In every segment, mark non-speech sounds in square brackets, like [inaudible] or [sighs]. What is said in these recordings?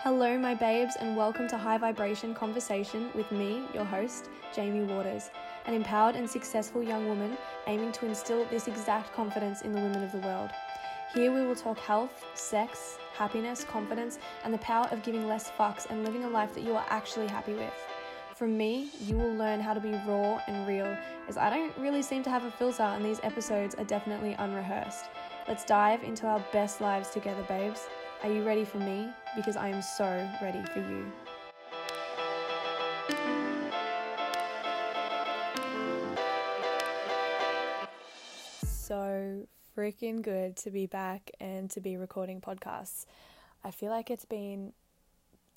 Hello, my babes, and welcome to High Vibration Conversation with me, your host, Jamie Waters, an empowered and successful young woman aiming to instill this exact confidence in the women of the world. Here we will talk health, sex, happiness, confidence, and the power of giving less fucks and living a life that you are actually happy with. From me, you will learn how to be raw and real, as I don't really seem to have a filter, and these episodes are definitely unrehearsed. Let's dive into our best lives together, babes. Are you ready for me? Because I am so ready for you. So freaking good to be back and to be recording podcasts. I feel like it's been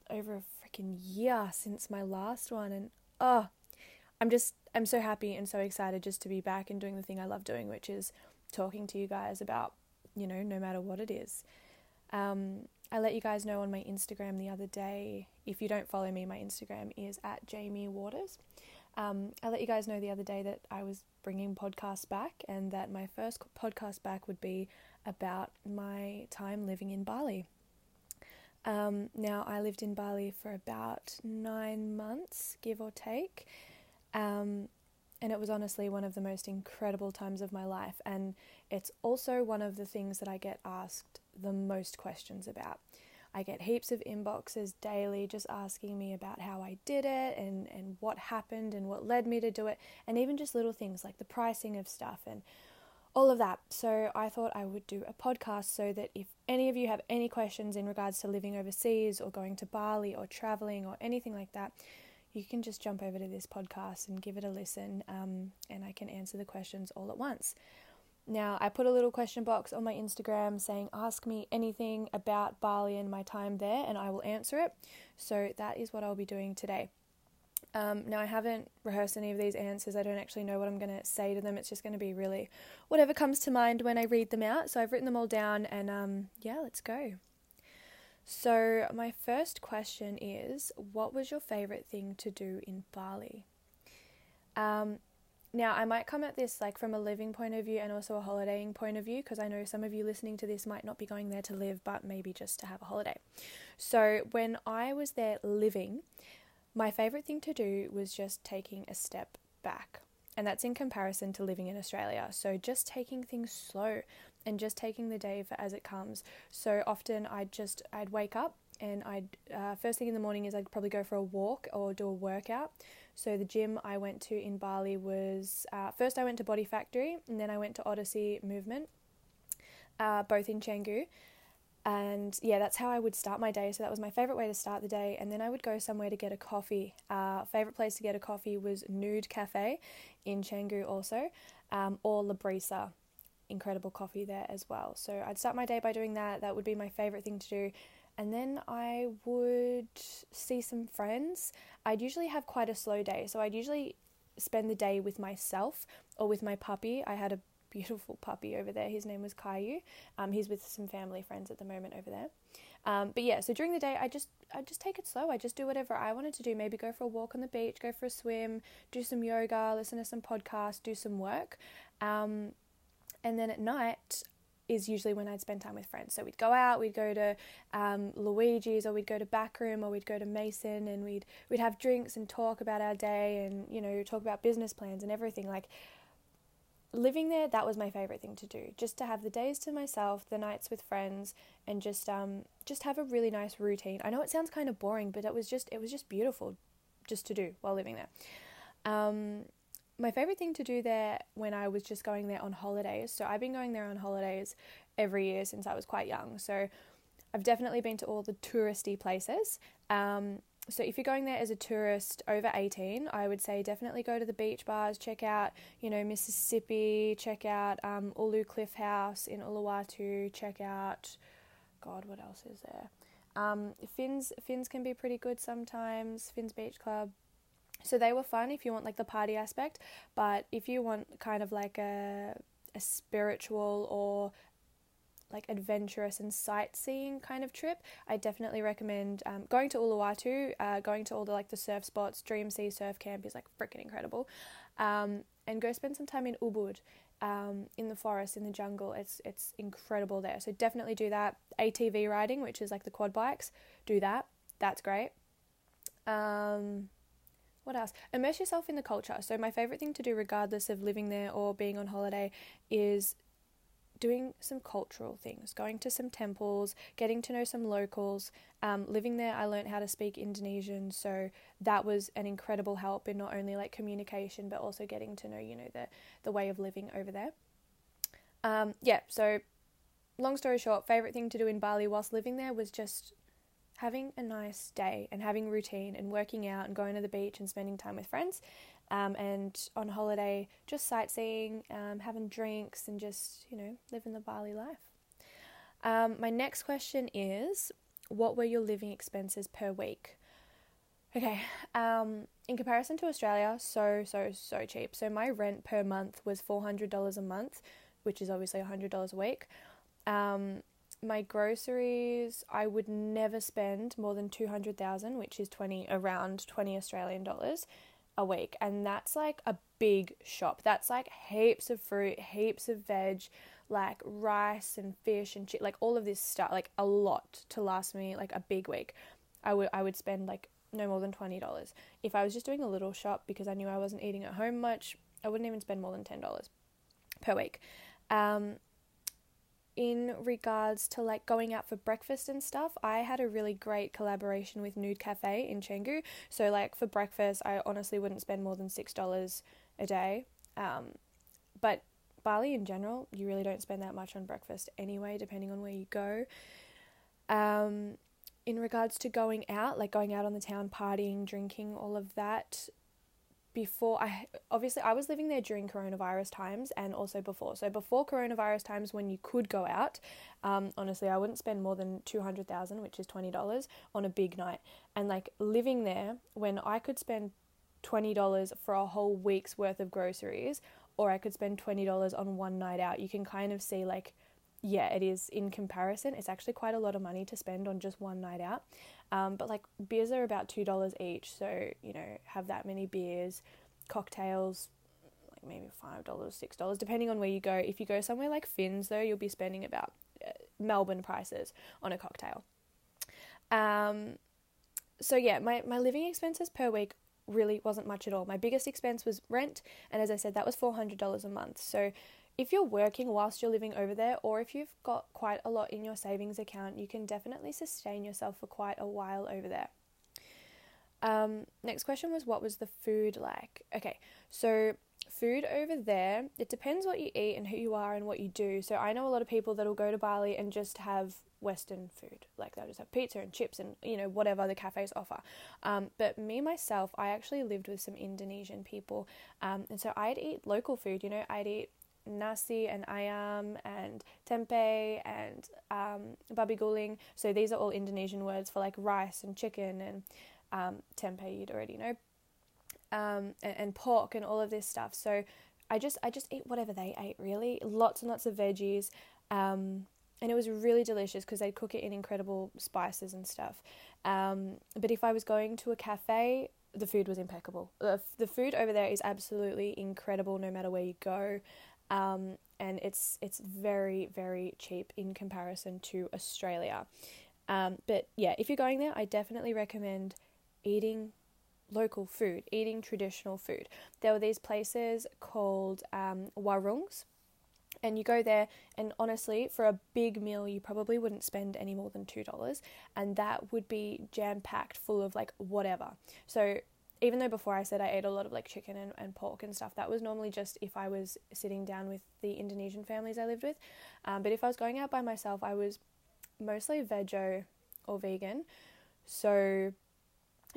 over a freaking year since my last one, and oh, I'm just, I'm so happy and so excited just to be back and doing the thing I love doing, which is talking to you guys about, you know, no matter what it is. Um, I let you guys know on my Instagram the other day. If you don't follow me, my Instagram is at Jamie Waters. Um, I let you guys know the other day that I was bringing podcasts back and that my first podcast back would be about my time living in Bali. Um, now, I lived in Bali for about nine months, give or take. Um, and it was honestly one of the most incredible times of my life. And it's also one of the things that I get asked the most questions about. I get heaps of inboxes daily just asking me about how I did it and, and what happened and what led me to do it, and even just little things like the pricing of stuff and all of that. So I thought I would do a podcast so that if any of you have any questions in regards to living overseas or going to Bali or traveling or anything like that, you can just jump over to this podcast and give it a listen, um, and I can answer the questions all at once. Now, I put a little question box on my Instagram saying, Ask me anything about Bali and my time there, and I will answer it. So, that is what I'll be doing today. Um, now, I haven't rehearsed any of these answers. I don't actually know what I'm going to say to them. It's just going to be really whatever comes to mind when I read them out. So, I've written them all down, and um, yeah, let's go. So, my first question is What was your favorite thing to do in Bali? Um, now, I might come at this like from a living point of view and also a holidaying point of view because I know some of you listening to this might not be going there to live, but maybe just to have a holiday. So, when I was there living, my favorite thing to do was just taking a step back. And that's in comparison to living in Australia. So, just taking things slow and just taking the day for as it comes. So, often I'd just I'd wake up and I'd uh, first thing in the morning is I'd probably go for a walk or do a workout. So the gym I went to in Bali was uh, first I went to Body Factory and then I went to Odyssey Movement, uh, both in Canggu. And yeah, that's how I would start my day. So that was my favorite way to start the day. And then I would go somewhere to get a coffee. Uh, favorite place to get a coffee was Nude Cafe in Canggu also, um, or La Brisa. Incredible coffee there as well. So I'd start my day by doing that. That would be my favorite thing to do and then I would see some friends. I'd usually have quite a slow day, so I'd usually spend the day with myself or with my puppy. I had a beautiful puppy over there. His name was Caillou. Um, he's with some family friends at the moment over there. Um, but yeah, so during the day, I just I just take it slow. I just do whatever I wanted to do. Maybe go for a walk on the beach, go for a swim, do some yoga, listen to some podcasts, do some work. Um, and then at night, is usually when I'd spend time with friends. So we'd go out, we'd go to um, Luigi's, or we'd go to Backroom, or we'd go to Mason, and we'd we'd have drinks and talk about our day, and you know talk about business plans and everything. Like living there, that was my favorite thing to do. Just to have the days to myself, the nights with friends, and just um just have a really nice routine. I know it sounds kind of boring, but it was just it was just beautiful, just to do while living there. Um, my favorite thing to do there when I was just going there on holidays. So I've been going there on holidays every year since I was quite young. So I've definitely been to all the touristy places. Um, so if you're going there as a tourist over 18, I would say definitely go to the beach bars, check out, you know, Mrs Sippy, check out um, Ulu Cliff House in Uluwatu, check out, God, what else is there? Um, Finns, Finns can be pretty good sometimes, Finns Beach Club, so they were fun if you want like the party aspect, but if you want kind of like a a spiritual or like adventurous and sightseeing kind of trip, I definitely recommend um, going to Uluwatu, uh, going to all the like the surf spots. Dream Sea Surf Camp is like freaking incredible, um, and go spend some time in Ubud. um, in the forest, in the jungle. It's it's incredible there. So definitely do that. ATV riding, which is like the quad bikes, do that. That's great. Um, what else? Immerse yourself in the culture. So my favorite thing to do, regardless of living there or being on holiday, is doing some cultural things, going to some temples, getting to know some locals. Um, living there, I learned how to speak Indonesian, so that was an incredible help in not only like communication but also getting to know, you know, the the way of living over there. Um, yeah, so long story short, favorite thing to do in Bali whilst living there was just having a nice day and having routine and working out and going to the beach and spending time with friends. Um, and on holiday, just sightseeing, um, having drinks, and just, you know, living the Bali life. Um, my next question is What were your living expenses per week? Okay, um, in comparison to Australia, so, so, so cheap. So my rent per month was $400 a month, which is obviously $100 a week. My groceries, I would never spend more than 200,000, which is 20 around 20 Australian dollars a week. And that's like a big shop. That's like heaps of fruit, heaps of veg, like rice and fish and like all of this stuff, like a lot to last me like a big week. I would I would spend like no more than $20. If I was just doing a little shop because I knew I wasn't eating at home much, I wouldn't even spend more than $10 per week. Um, in regards to like going out for breakfast and stuff, I had a really great collaboration with Nude Cafe in Canggu. So like for breakfast, I honestly wouldn't spend more than six dollars a day. Um, but Bali in general, you really don't spend that much on breakfast anyway, depending on where you go. Um, in regards to going out, like going out on the town, partying, drinking, all of that, before I obviously I was living there during coronavirus times and also before. So before coronavirus times, when you could go out, um, honestly, I wouldn't spend more than two hundred thousand, which is twenty dollars, on a big night. And like living there, when I could spend twenty dollars for a whole week's worth of groceries, or I could spend twenty dollars on one night out, you can kind of see like yeah, it is in comparison. It's actually quite a lot of money to spend on just one night out. Um, but like beers are about two dollars each, so you know have that many beers, cocktails, like maybe five dollars, six dollars, depending on where you go. If you go somewhere like Finns, though, you'll be spending about uh, Melbourne prices on a cocktail. Um, so yeah, my my living expenses per week really wasn't much at all. My biggest expense was rent, and as I said, that was four hundred dollars a month. So if you're working whilst you're living over there, or if you've got quite a lot in your savings account, you can definitely sustain yourself for quite a while over there. Um, next question was what was the food like? Okay, so food over there, it depends what you eat and who you are and what you do. So I know a lot of people that'll go to Bali and just have Western food, like they'll just have pizza and chips and you know whatever the cafes offer. Um, but me myself, I actually lived with some Indonesian people, um, and so I'd eat local food. You know, I'd eat nasi and ayam and tempeh and um, babi guling. So these are all Indonesian words for like rice and chicken and um, tempeh. You'd already know, um, and, and pork and all of this stuff. So I just I just eat whatever they ate really. Lots and lots of veggies. Um, and it was really delicious because they'd cook it in incredible spices and stuff. Um, but if I was going to a cafe, the food was impeccable. The, the food over there is absolutely incredible no matter where you go um, and it's it's very very cheap in comparison to Australia. Um, but yeah, if you're going there, I definitely recommend eating local food, eating traditional food. There were these places called um, warungs, and you go there, and honestly, for a big meal, you probably wouldn't spend any more than two dollars, and that would be jam packed full of like whatever. So even though before I said I ate a lot of like chicken and, and pork and stuff, that was normally just if I was sitting down with the Indonesian families I lived with. Um, but if I was going out by myself, I was mostly veggie or vegan. So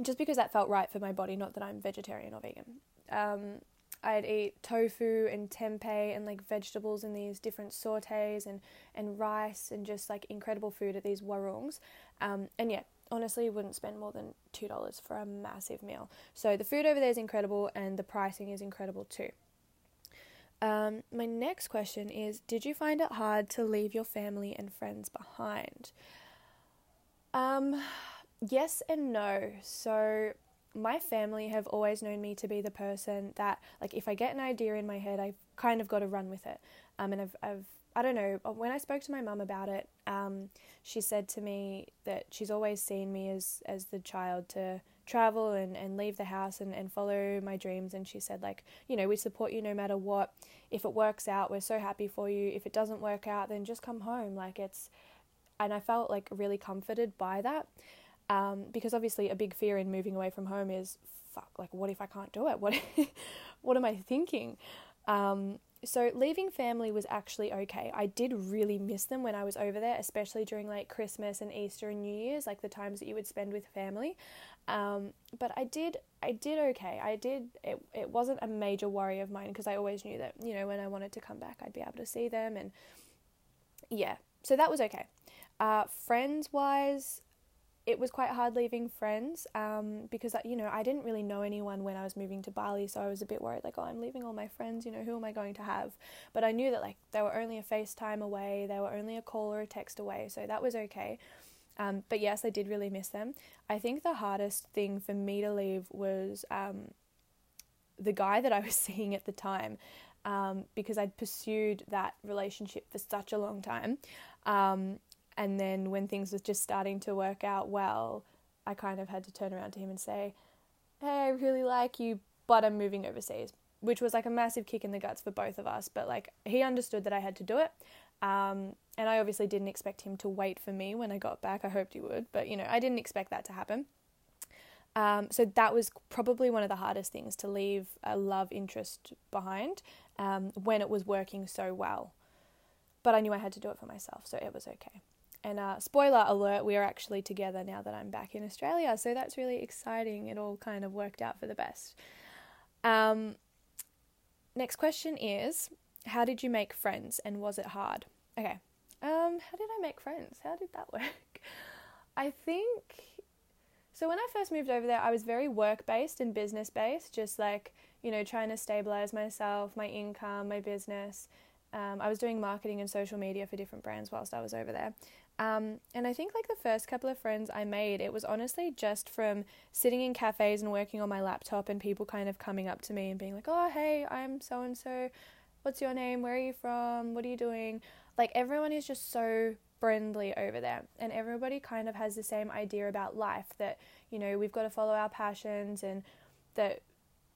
just because that felt right for my body, not that I'm vegetarian or vegan. Um, I'd eat tofu and tempeh and like vegetables in these different sautés and, and rice and just like incredible food at these warungs. Um, and yeah, honestly wouldn't spend more than $2 for a massive meal. So the food over there is incredible and the pricing is incredible too. Um, my next question is Did you find it hard to leave your family and friends behind? Um, yes and no. So my family have always known me to be the person that, like, if I get an idea in my head, I've kind of got to run with it. Um, and I've, I've, I don't know, when I spoke to my mum about it, um, she said to me that she's always seen me as, as the child to travel and, and leave the house and, and follow my dreams. And she said, like, you know, we support you no matter what. If it works out, we're so happy for you. If it doesn't work out, then just come home. Like, it's, and I felt like really comforted by that. Um, because obviously a big fear in moving away from home is fuck like what if I can't do it what [laughs] what am I thinking um, so leaving family was actually okay. I did really miss them when I was over there especially during like Christmas and Easter and New Year's like the times that you would spend with family. Um, but I did I did okay. I did it, it wasn't a major worry of mine because I always knew that you know when I wanted to come back I'd be able to see them and yeah. So that was okay. Uh, friends wise it was quite hard leaving friends um, because you know I didn't really know anyone when I was moving to Bali, so I was a bit worried like, oh, I'm leaving all my friends. You know, who am I going to have? But I knew that like they were only a FaceTime away, they were only a call or a text away, so that was okay. Um, but yes, I did really miss them. I think the hardest thing for me to leave was um, the guy that I was [laughs] seeing at the time. Um, because I'd pursued that relationship for such a long time. Um, and then when things were just starting to work out well, I kind of had to turn around to him and say, Hey, I really like you, but I'm moving overseas, which was like a massive kick in the guts for both of us. But like he understood that I had to do it. Um, and I obviously didn't expect him to wait for me when I got back. I hoped he would, but you know, I didn't expect that to happen. Um, so that was probably one of the hardest things to leave a love interest behind um, when it was working so well. But I knew I had to do it for myself, so it was okay. And uh, spoiler alert, we are actually together now that I'm back in Australia. So that's really exciting. It all kind of worked out for the best. Um, next question is How did you make friends and was it hard? Okay. Um, how did I make friends? How did that [laughs] work? I think. So when I first moved over there, I was very work based and business based, just like, you know, trying to stabilize myself, my income, my business. Um, I was doing marketing and social media for different brands whilst I was over there. Um, and I think like the first couple of friends I made, it was honestly just from sitting in cafes and working on my laptop and people kind of coming up to me and being like, oh, hey, I'm so and so. What's your name? Where are you from? What are you doing? Like everyone is just so friendly over there and everybody kind of has the same idea about life that, you know, we've got to follow our passions and that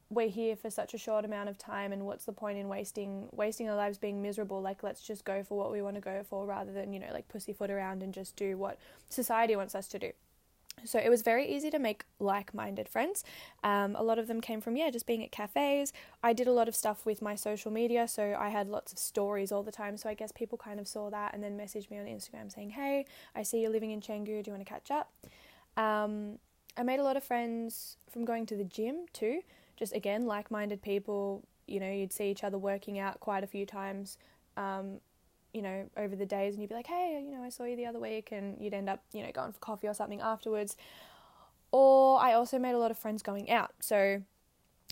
we're here for such a short amount of time and what's the point in wasting wasting our lives being miserable? Like let's just go for what we want to go for rather than you know like pussyfoot around and just do what society wants us to do. So it was very easy to make like-minded friends. Um, a lot of them came from yeah just being at cafes. I did a lot of stuff with my social media so i had lots of stories all the time. So i guess people kind of saw that and then messaged me on instagram saying hey i see you're living in Canggu do you want to catch up? Um, i made a lot of friends from going to the gym too just again like minded people. You know, you'd see each other working out quite a few times, um, you know, over the days, and you'd be like, hey, you know, I saw you the other week, and you'd end up, you know, going for coffee or something afterwards. Or I also made a lot of friends going out. So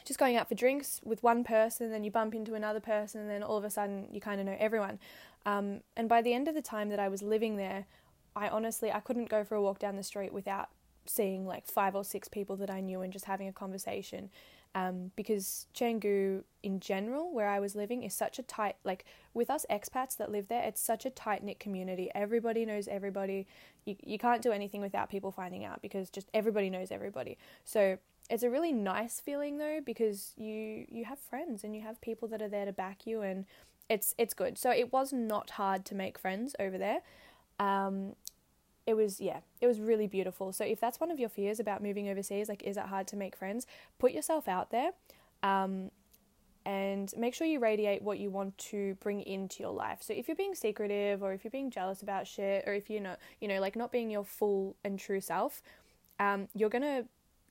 just going out for drinks with one person, then you bump into another person, and then all of a sudden you kind of know everyone. Um, and by the end of the time that I was living there, I honestly I couldn't go for a walk down the street without seeing like five or six people that I knew and just having a conversation um, because Canggu in general, where I was living, is such a tight like with us expats that live there, it's such a tight knit community. Everybody knows everybody. You you can't do anything without people finding out because just everybody knows everybody. So it's a really nice feeling though because you you have friends and you have people that are there to back you and it's it's good. So it was not hard to make friends over there. Um, it was yeah it was really beautiful. So if that's one of your fears about moving overseas like is it hard to make friends put yourself out there um, and make sure you radiate what you want to bring into your life. So if you're being secretive or if you're being jealous about shit or if you're not you know like not being your full and true self um, you're gonna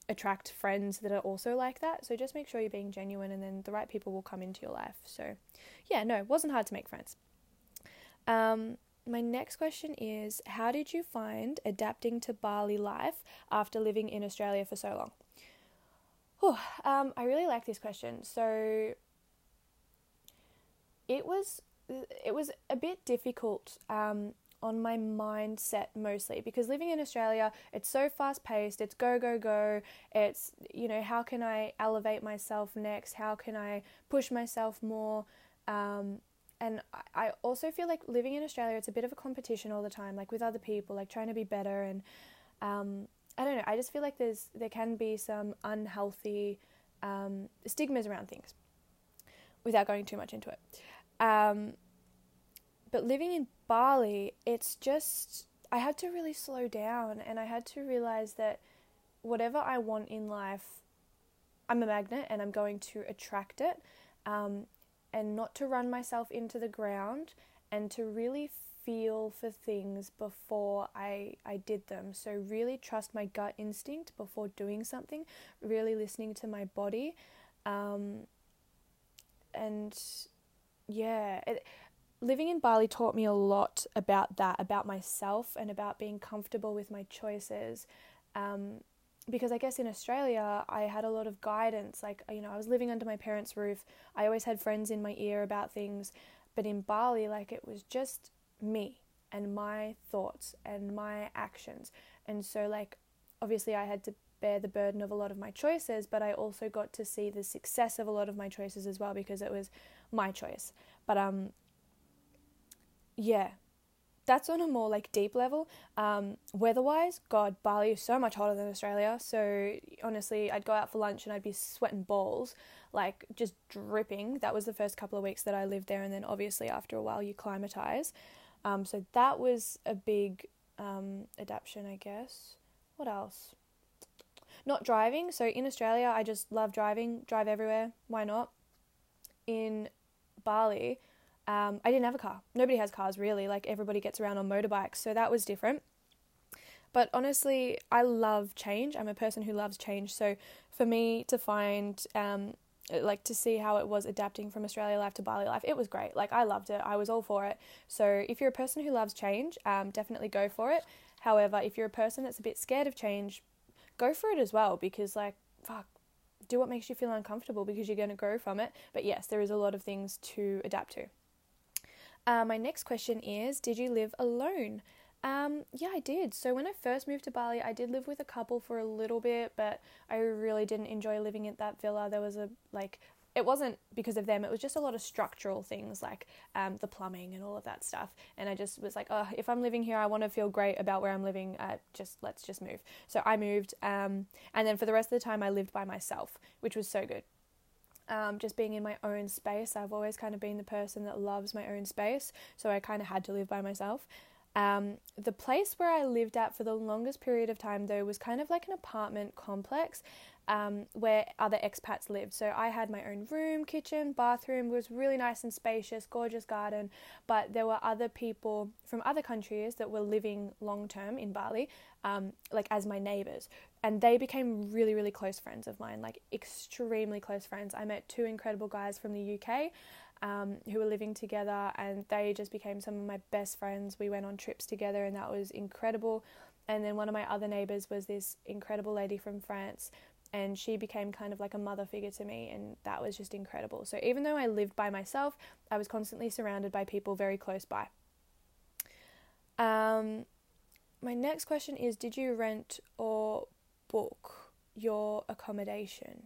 attract friends that are also like that. So just make sure you're being genuine and then the right people will come into your life. So yeah no it wasn't hard to make friends. Um, my next question is How did you find adapting to Bali life after living in Australia for so long? Whew, um, I really like this question. So it was it was a bit difficult um, on my mindset mostly because living in Australia, it's so fast paced, it's go, go, go. It's, you know, how can I elevate myself next? How can I push myself more? Um, and I also feel like living in Australia, it's a bit of a competition all the time, like with other people, like trying to be better. And um, I don't know, I just feel like there's there can be some unhealthy um, stigmas around things without going too much into it. Um, but living in Bali, it's just, I had to really slow down and I had to realize that whatever I want in life, I'm a magnet and I'm going to attract it. Um, and not to run myself into the ground and to really feel for things before I, I did them. So, really trust my gut instinct before doing something, really listening to my body. Um, and yeah, it, living in Bali taught me a lot about that, about myself, and about being comfortable with my choices. Um, because I guess in Australia, I had a lot of guidance. Like, you know, I was living under my parents' roof. I always had friends in my ear about things. But in Bali, like, it was just me and my thoughts and my actions. And so, like, obviously, I had to bear the burden of a lot of my choices, but I also got to see the success of a lot of my choices as well because it was my choice. But, um, yeah, that's on a more like deep level. Um, weather-wise, God, Bali is so much hotter than Australia. So honestly, I'd go out for lunch and I'd be sweating balls, like just dripping. That was the first couple of weeks that I lived there, and then obviously after a while you climatize. Um, so that was a big um, adaptation, I guess. What else? Not driving. So in Australia, I just love driving. Drive everywhere. Why not? In Bali, um, I didn't have a car. Nobody has cars really. Like everybody gets around on motorbikes, so that was different. But honestly, I love change. I'm a person who loves change. So for me to find, um, like to see how it was adapting from Australia life to Bali life, it was great. Like I loved it. I was all for it. So if you're a person who loves change, um, definitely go for it. However, if you're a person that's a bit scared of change, go for it as well because like fuck, do what makes you feel uncomfortable because you're going to grow from it. But yes, there is a lot of things to adapt to. Uh, my next question is Did you live alone? Um, yeah, I did. So when I first moved to Bali, I did live with a couple for a little bit, but I really didn't enjoy living at that villa. There was a like it wasn't because of them, it was just a lot of structural things like um, the plumbing and all of that stuff. And I just was like, oh, if I'm living here, I want to feel great about where I'm living. Uh, just let's just move. So I moved. Um, and then for the rest of the time, I lived by myself, which was so good um, just being in my own space. I've always kind of been the person that loves my own space, so I kind of had to live by myself. Um, the place where I lived at for the longest period of time, though, was kind of like an apartment complex um, where other expats lived. So I had my own room, kitchen, bathroom, was really nice and spacious, gorgeous garden. But there were other people from other countries that were living long term in Bali, um, like as my neighbors and they became really really close friends of mine like extremely close friends. I met two incredible guys from the uk um, who were living together and they just became some of my best friends. We went on trips together and that was incredible. And then one of my other neighbors was this incredible lady from france and she became kind of like a mother figure to me and that was just incredible. So even though i lived by myself i was constantly surrounded by people very close by. Um, my next question is did you rent or book your accommodation?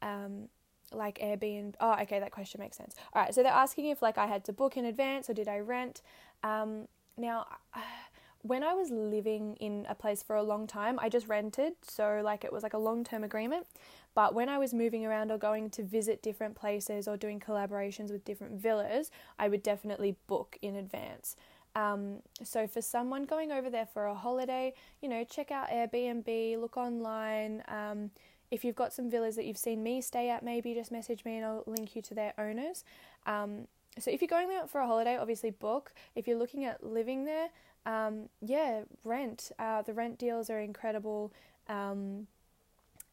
Um, like Airbnb. Oh, okay, that question makes sense. All right, so they're asking if like I had to book in advance or did I rent. Um, now, [sighs] when I was living in a place for a long time, I just rented, so like it was like a long term agreement. But when I was moving around or going to visit different places or doing collaborations with different villas, I would definitely book in advance. Um, so for someone going over there for a holiday, you know, check out Airbnb, look online. Um, if you've got some villas that you've seen me stay at, maybe just message me and I'll link you to their owners. Um, so if you're going out for a holiday, obviously book. If you're looking at living there, um, yeah, rent. Uh, the rent deals are incredible, um,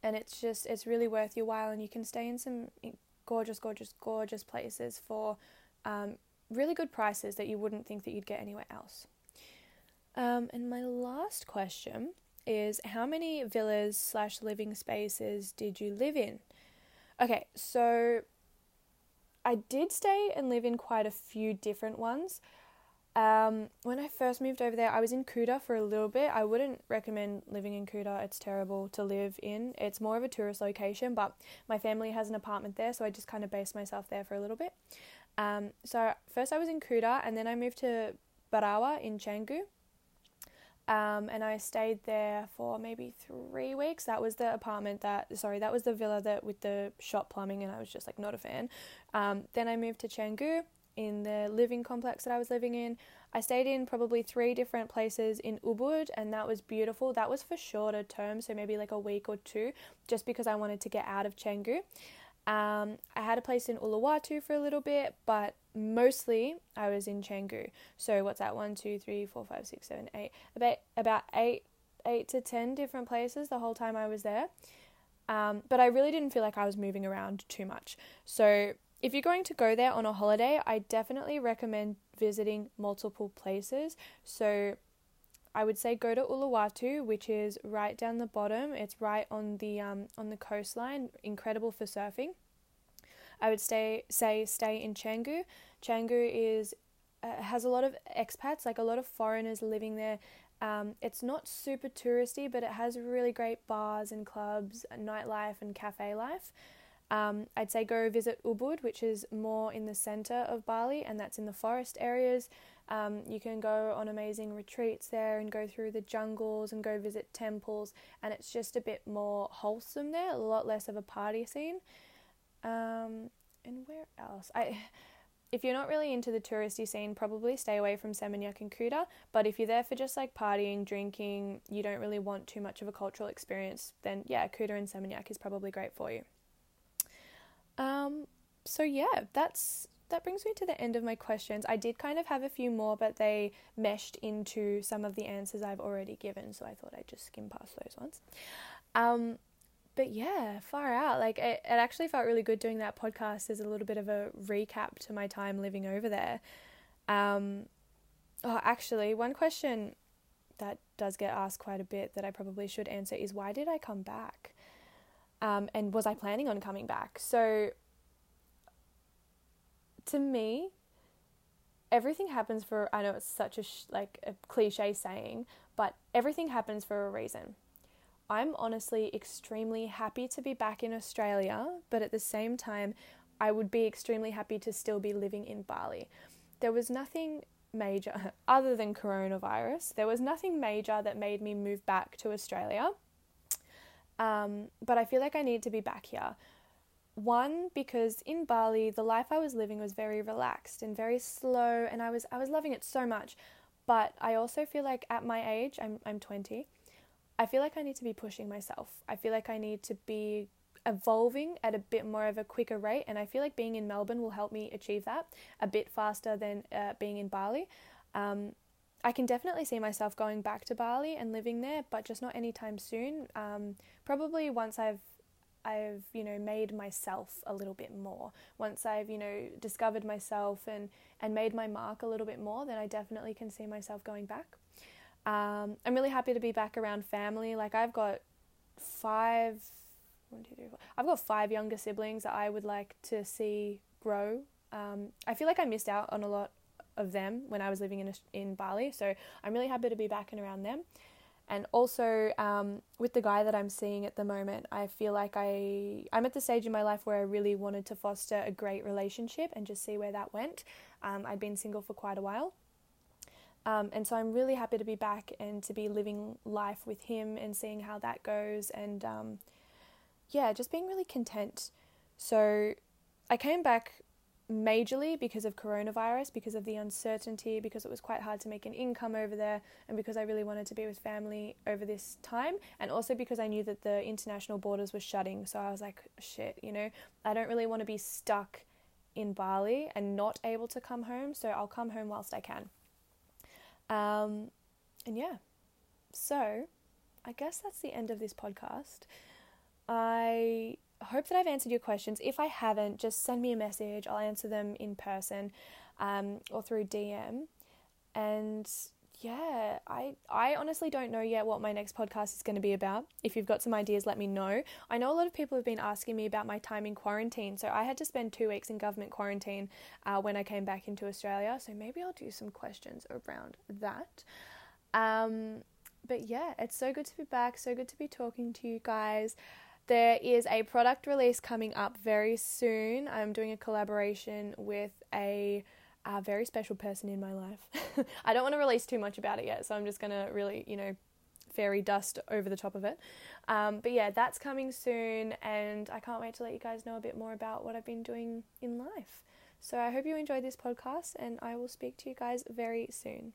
and it's just it's really worth your while. And you can stay in some gorgeous, gorgeous, gorgeous places for um, really good prices that you wouldn't think that you'd get anywhere else. Um, and my last question is how many villas slash living spaces did you live in? Okay, so I did stay and live in quite a few different ones. Um, when I first moved over there, I was in Kuta for a little bit. I wouldn't recommend living in Kuta. It's terrible to live in. It's more of a tourist location, but my family has an apartment there, so I just kind of based myself there for a little bit. Um, so first I was in Kuta, and then I moved to Berawa in Canggu. Um, and I stayed there for maybe three weeks. That was the apartment that, sorry, that was the villa that with the shop plumbing, and I was just like not a fan. Um, then I moved to Canggu in the living complex that I was living in. I stayed in probably three different places in Ubud, and that was beautiful. That was for shorter term, so maybe like a week or two, just because I wanted to get out of Canggu. Um, I had a place in Uluwatu for a little bit, but mostly I was in Canggu. So what's that? One, two, three, four, five, six, seven, eight. About about eight, eight to ten different places the whole time I was there. Um, but I really didn't feel like I was moving around too much. So if you're going to go there on a holiday, I definitely recommend visiting multiple places. So I would say go to Uluwatu, which is right down the bottom. It's right on the um, on the coastline. Incredible for surfing. I would stay say stay in Canggu. Canggu is uh, has a lot of expats, like a lot of foreigners living there. Um, it's not super touristy, but it has really great bars and clubs, nightlife and cafe life. Um, I'd say go visit Ubud, which is more in the center of Bali, and that's in the forest areas. Um, you can go on amazing retreats there and go through the jungles and go visit temples, and it's just a bit more wholesome there, a lot less of a party scene. Um, and where else? I, if you're not really into the touristy scene, probably stay away from Seminyak and Kuta. But if you're there for just like partying, drinking, you don't really want too much of a cultural experience, then yeah, Kuta and Seminyak is probably great for you. Um, so yeah, that's that brings me to the end of my questions. I did kind of have a few more, but they meshed into some of the answers I've already given, so I thought I'd just skim past those ones. Um, but yeah, far out. Like it, it actually felt really good doing that podcast as a little bit of a recap to my time living over there. Um, oh, actually, one question that does get asked quite a bit that I probably should answer is why did I come back? Um, and was I planning on coming back? So, to me, everything happens for. I know it's such a sh- like a cliche saying, but everything happens for a reason. I'm honestly extremely happy to be back in Australia, but at the same time, I would be extremely happy to still be living in Bali. There was nothing major [laughs] other than coronavirus. There was nothing major that made me move back to Australia. Um, but I feel like I need to be back here. One, because in Bali, the life I was living was very relaxed and very slow, and I was I was loving it so much. But I also feel like at my age, I'm I'm 20, I feel like I need to be pushing myself. I feel like I need to be evolving at a bit more of a quicker rate, and I feel like being in Melbourne will help me achieve that a bit faster than uh, being in Bali. Um, I can definitely see myself going back to Bali and living there, but just not anytime soon. Um, probably once I've I've you know made myself a little bit more. Once I've you know discovered myself and and made my mark a little bit more, then I definitely can see myself going back. Um, I'm really happy to be back around family. Like I've got five, one, two, three, four. I've got five younger siblings that I would like to see grow. Um, I feel like I missed out on a lot of them when I was living in in Bali. So I'm really happy to be back and around them. And also um, with the guy that I'm seeing at the moment, I feel like I I'm at the stage in my life where I really wanted to foster a great relationship and just see where that went. Um, I'd been single for quite a while. Um, and so I'm really happy to be back and to be living life with him and seeing how that goes. And um, yeah, just being really content. So I came back majorly because of coronavirus, because of the uncertainty, because it was quite hard to make an income over there, and because I really wanted to be with family over this time, and also because I knew that the international borders were shutting. So I was like, shit, you know, I don't really want to be stuck in Bali and not able to come home, so I'll come home whilst I can. Um, and yeah, so I guess that's the end of this podcast. I hope that I've answered your questions. If I haven't, just send me a message. I'll answer them in person um, or through DM. And yeah, I I honestly don't know yet what my next podcast is going to be about. If you've got some ideas, let me know. I know a lot of people have been asking me about my time in quarantine. So I had to spend two weeks in government quarantine uh, when I came back into Australia. So maybe I'll do some questions around that. Um, but yeah, it's so good to be back. So good to be talking to you guys. There is a product release coming up very soon. I'm doing a collaboration with a a very special person in my life. [laughs] I don't want to release too much about it yet, so I'm just going to really, you know, fairy dust over the top of it. Um, but yeah, that's coming soon, and I can't wait to let you guys know a bit more about what I've been doing in life. So I hope you enjoyed this podcast, and I will speak to you guys very soon.